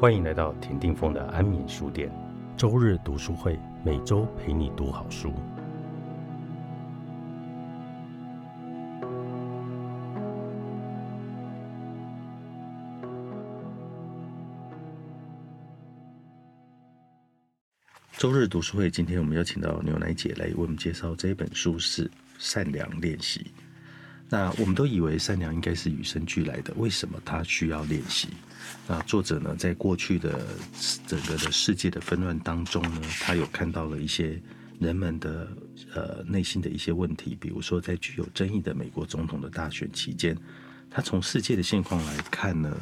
欢迎来到田定峰的安眠书店，周日读书会，每周陪你读好书。周日读书会，今天我们邀请到牛奶姐来为我们介绍这本书是《善良练习》。那我们都以为善良应该是与生俱来的，为什么它需要练习？那作者呢，在过去的整个的世界的纷乱当中呢，他有看到了一些人们的呃内心的一些问题，比如说在具有争议的美国总统的大选期间，他从世界的现况来看呢，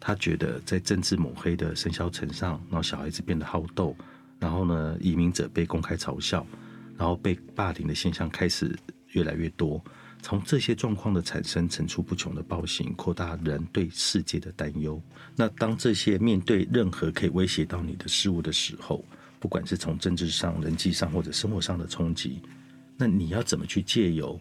他觉得在政治抹黑的生肖城上，然后小孩子变得好斗。然后呢，移民者被公开嘲笑，然后被霸凌的现象开始越来越多。从这些状况的产生，层出不穷的暴行，扩大人对世界的担忧。那当这些面对任何可以威胁到你的事物的时候，不管是从政治上、人际上或者生活上的冲击，那你要怎么去借由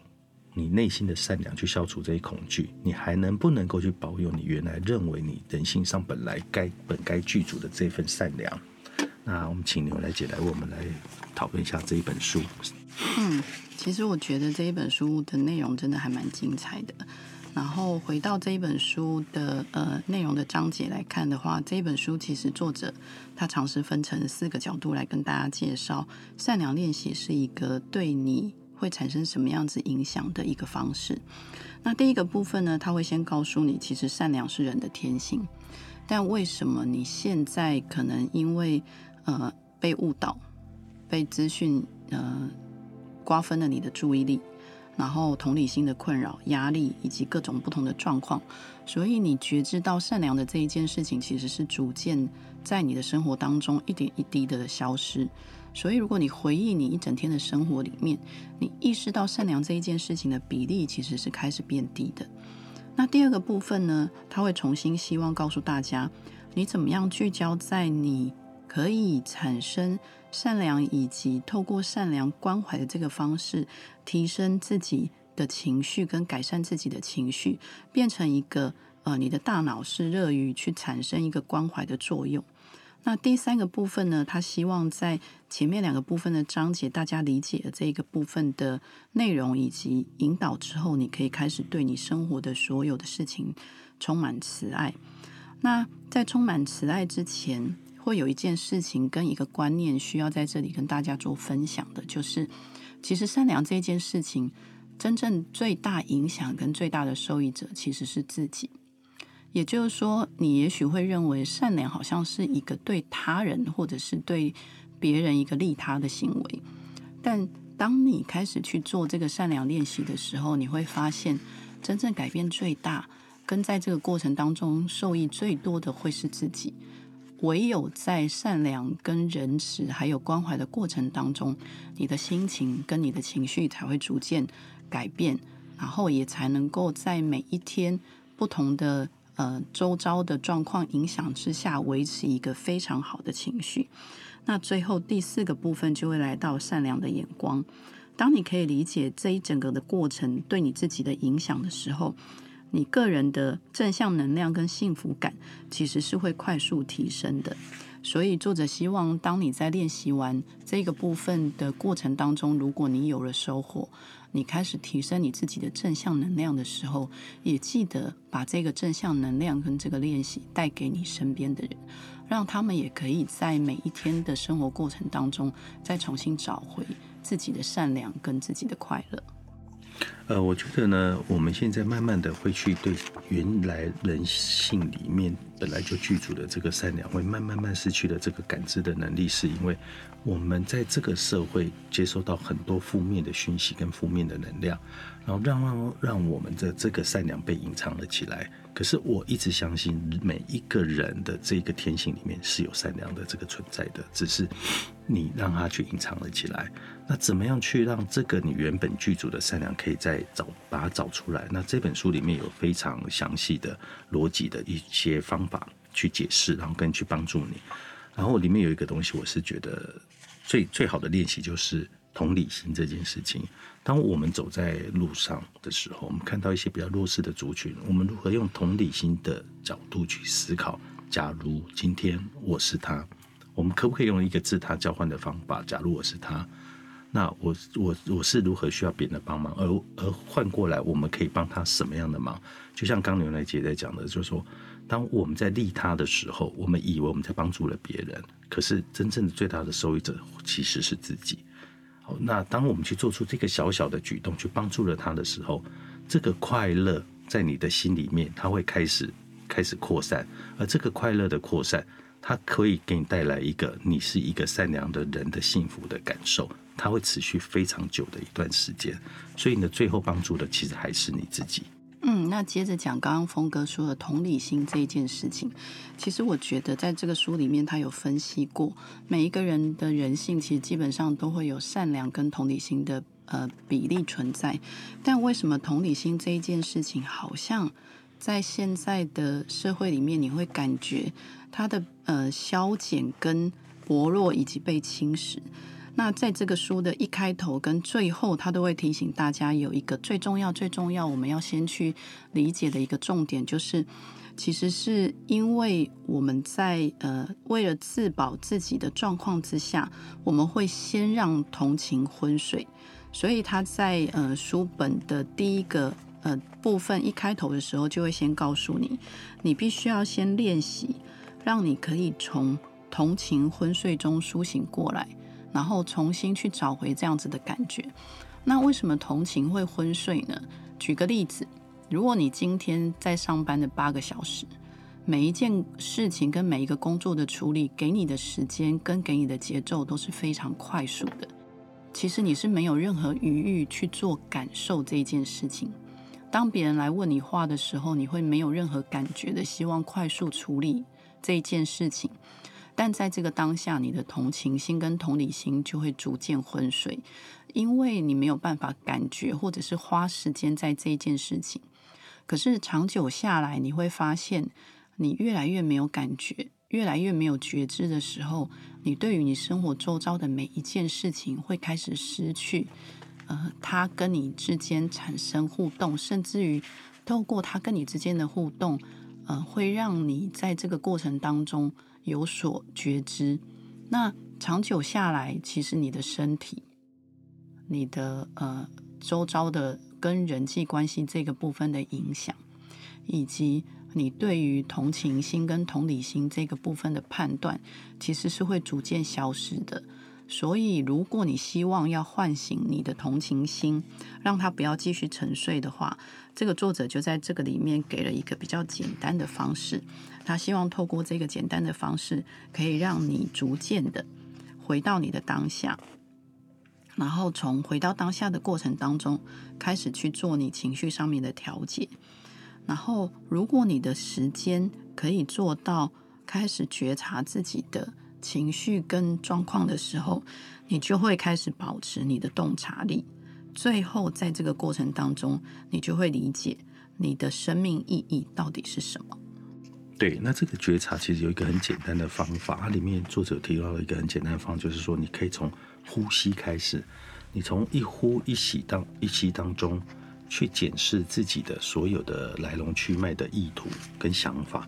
你内心的善良去消除这些恐惧？你还能不能够去保有你原来认为你人性上本来该本该具足的这份善良？那我们请牛来姐来，我们来讨论一下这一本书。嗯，其实我觉得这一本书的内容真的还蛮精彩的。然后回到这一本书的呃内容的章节来看的话，这一本书其实作者他尝试分成四个角度来跟大家介绍善良练习是一个对你会产生什么样子影响的一个方式。那第一个部分呢，他会先告诉你，其实善良是人的天性，但为什么你现在可能因为呃，被误导，被资讯呃瓜分了你的注意力，然后同理心的困扰、压力以及各种不同的状况，所以你觉知到善良的这一件事情，其实是逐渐在你的生活当中一点一滴的消失。所以，如果你回忆你一整天的生活里面，你意识到善良这一件事情的比例其实是开始变低的。那第二个部分呢，他会重新希望告诉大家，你怎么样聚焦在你。可以产生善良，以及透过善良关怀的这个方式，提升自己的情绪跟改善自己的情绪，变成一个呃，你的大脑是乐于去产生一个关怀的作用。那第三个部分呢，他希望在前面两个部分的章节，大家理解了这个部分的内容以及引导之后，你可以开始对你生活的所有的事情充满慈爱。那在充满慈爱之前。会有一件事情跟一个观念需要在这里跟大家做分享的，就是其实善良这件事情，真正最大影响跟最大的受益者其实是自己。也就是说，你也许会认为善良好像是一个对他人或者是对别人一个利他的行为，但当你开始去做这个善良练习的时候，你会发现真正改变最大跟在这个过程当中受益最多的会是自己。唯有在善良、跟仁慈还有关怀的过程当中，你的心情跟你的情绪才会逐渐改变，然后也才能够在每一天不同的呃周遭的状况影响之下，维持一个非常好的情绪。那最后第四个部分就会来到善良的眼光。当你可以理解这一整个的过程对你自己的影响的时候。你个人的正向能量跟幸福感其实是会快速提升的，所以作者希望，当你在练习完这个部分的过程当中，如果你有了收获，你开始提升你自己的正向能量的时候，也记得把这个正向能量跟这个练习带给你身边的人，让他们也可以在每一天的生活过程当中，再重新找回自己的善良跟自己的快乐。呃，我觉得呢，我们现在慢慢的会去对原来人性里面本来就具足的这个善良，会慢慢慢失去了这个感知的能力，是因为我们在这个社会接收到很多负面的讯息跟负面的能量，然后让让让我们的这个善良被隐藏了起来。可是我一直相信，每一个人的这个天性里面是有善良的这个存在的，只是你让他去隐藏了起来。那怎么样去让这个你原本剧组的善良可以再找把它找出来？那这本书里面有非常详细的逻辑的一些方法去解释，然后跟去帮助你。然后里面有一个东西，我是觉得最最好的练习就是同理心这件事情。当我们走在路上的时候，我们看到一些比较弱势的族群，我们如何用同理心的角度去思考假如今天我是他，我们可不可以用一个自他交换的方法？假如我是他，那我我我是如何需要别人的帮忙？而而换过来，我们可以帮他什么样的忙？就像刚牛奶姐在讲的，就是说，当我们在利他的时候，我们以为我们在帮助了别人，可是真正的最大的受益者其实是自己。好，那当我们去做出这个小小的举动，去帮助了他的时候，这个快乐在你的心里面，它会开始开始扩散，而这个快乐的扩散，它可以给你带来一个你是一个善良的人的幸福的感受，它会持续非常久的一段时间，所以你的最后帮助的其实还是你自己。那接着讲刚刚峰哥说的同理心这一件事情，其实我觉得在这个书里面他有分析过，每一个人的人性其实基本上都会有善良跟同理心的呃比例存在，但为什么同理心这一件事情好像在现在的社会里面，你会感觉它的呃消减跟薄弱以及被侵蚀？那在这个书的一开头跟最后，他都会提醒大家有一个最重要、最重要，我们要先去理解的一个重点，就是其实是因为我们在呃为了自保自己的状况之下，我们会先让同情昏睡，所以他在呃书本的第一个呃部分一开头的时候，就会先告诉你，你必须要先练习，让你可以从同情昏睡中苏醒过来。然后重新去找回这样子的感觉。那为什么同情会昏睡呢？举个例子，如果你今天在上班的八个小时，每一件事情跟每一个工作的处理，给你的时间跟给你的节奏都是非常快速的。其实你是没有任何余裕去做感受这一件事情。当别人来问你话的时候，你会没有任何感觉的，希望快速处理这一件事情。但在这个当下，你的同情心跟同理心就会逐渐昏睡，因为你没有办法感觉或者是花时间在这一件事情。可是长久下来，你会发现，你越来越没有感觉，越来越没有觉知的时候，你对于你生活周遭的每一件事情会开始失去，呃，他跟你之间产生互动，甚至于透过他跟你之间的互动，呃，会让你在这个过程当中。有所觉知，那长久下来，其实你的身体、你的呃周遭的跟人际关系这个部分的影响，以及你对于同情心跟同理心这个部分的判断，其实是会逐渐消失的。所以，如果你希望要唤醒你的同情心，让他不要继续沉睡的话，这个作者就在这个里面给了一个比较简单的方式。他希望透过这个简单的方式，可以让你逐渐的回到你的当下，然后从回到当下的过程当中，开始去做你情绪上面的调节。然后，如果你的时间可以做到开始觉察自己的。情绪跟状况的时候，你就会开始保持你的洞察力。最后，在这个过程当中，你就会理解你的生命意义到底是什么。对，那这个觉察其实有一个很简单的方法，它里面作者提到了一个很简单的方法，就是说你可以从呼吸开始，你从一呼一吸当一吸当中去检视自己的所有的来龙去脉的意图跟想法。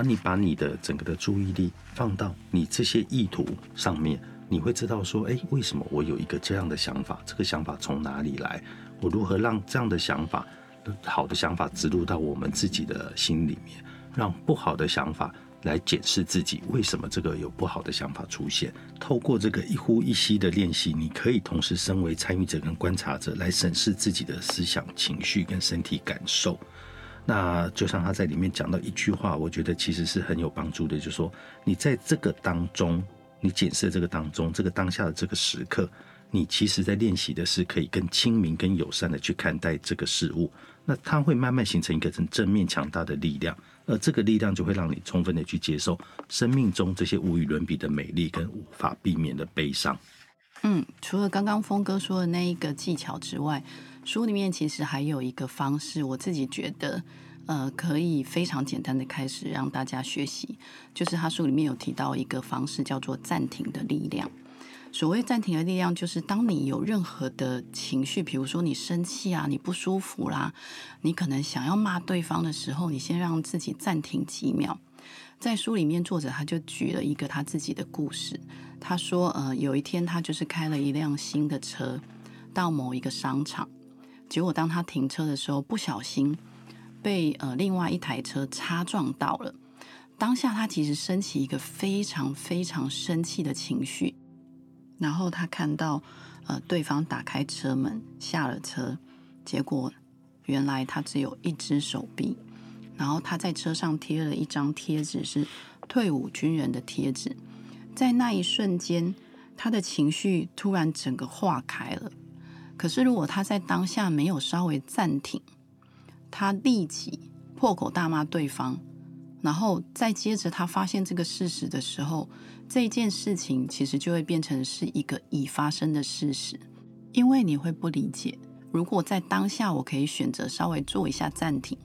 那你把你的整个的注意力放到你这些意图上面，你会知道说，哎，为什么我有一个这样的想法？这个想法从哪里来？我如何让这样的想法、好的想法植入到我们自己的心里面，让不好的想法来检视自己为什么这个有不好的想法出现？透过这个一呼一吸的练习，你可以同时身为参与者跟观察者来审视自己的思想、情绪跟身体感受。那就像他在里面讲到一句话，我觉得其实是很有帮助的，就是说你在这个当中，你检视这个当中，这个当下的这个时刻，你其实在练习的是可以更亲民、更友善的去看待这个事物。那它会慢慢形成一个很正面、强大的力量，而这个力量就会让你充分的去接受生命中这些无与伦比的美丽跟无法避免的悲伤。嗯，除了刚刚峰哥说的那一个技巧之外。书里面其实还有一个方式，我自己觉得，呃，可以非常简单的开始让大家学习，就是他书里面有提到一个方式，叫做暂停的力量。所谓暂停的力量，就是当你有任何的情绪，比如说你生气啊，你不舒服啦，你可能想要骂对方的时候，你先让自己暂停几秒，在书里面，作者他就举了一个他自己的故事。他说，呃，有一天他就是开了一辆新的车到某一个商场，结果当他停车的时候，不小心被呃另外一台车擦撞到了。当下他其实升起一个非常非常生气的情绪，然后他看到呃对方打开车门下了车，结果原来他只有一只手臂。然后他在车上贴了一张贴纸，是退伍军人的贴纸。在那一瞬间，他的情绪突然整个化开了。可是如果他在当下没有稍微暂停，他立即破口大骂对方，然后再接着他发现这个事实的时候，这件事情其实就会变成是一个已发生的事实。因为你会不理解，如果在当下我可以选择稍微做一下暂停。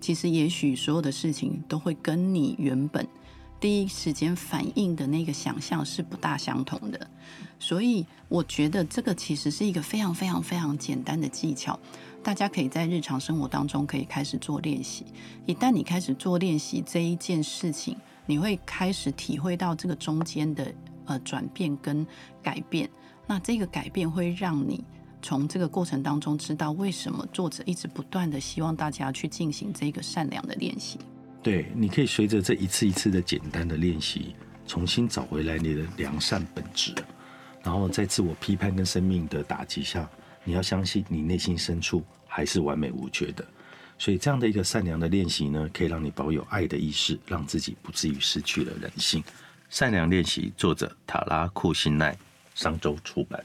其实，也许所有的事情都会跟你原本第一时间反应的那个想象是不大相同的。所以，我觉得这个其实是一个非常非常非常简单的技巧，大家可以在日常生活当中可以开始做练习。一旦你开始做练习这一件事情，你会开始体会到这个中间的呃转变跟改变。那这个改变会让你。从这个过程当中，知道为什么作者一直不断的希望大家去进行这个善良的练习。对，你可以随着这一次一次的简单的练习，重新找回来你的良善本质。然后在自我批判跟生命的打击下，你要相信你内心深处还是完美无缺的。所以这样的一个善良的练习呢，可以让你保有爱的意识，让自己不至于失去了人性。善良练习，作者塔拉库辛奈，商周出版。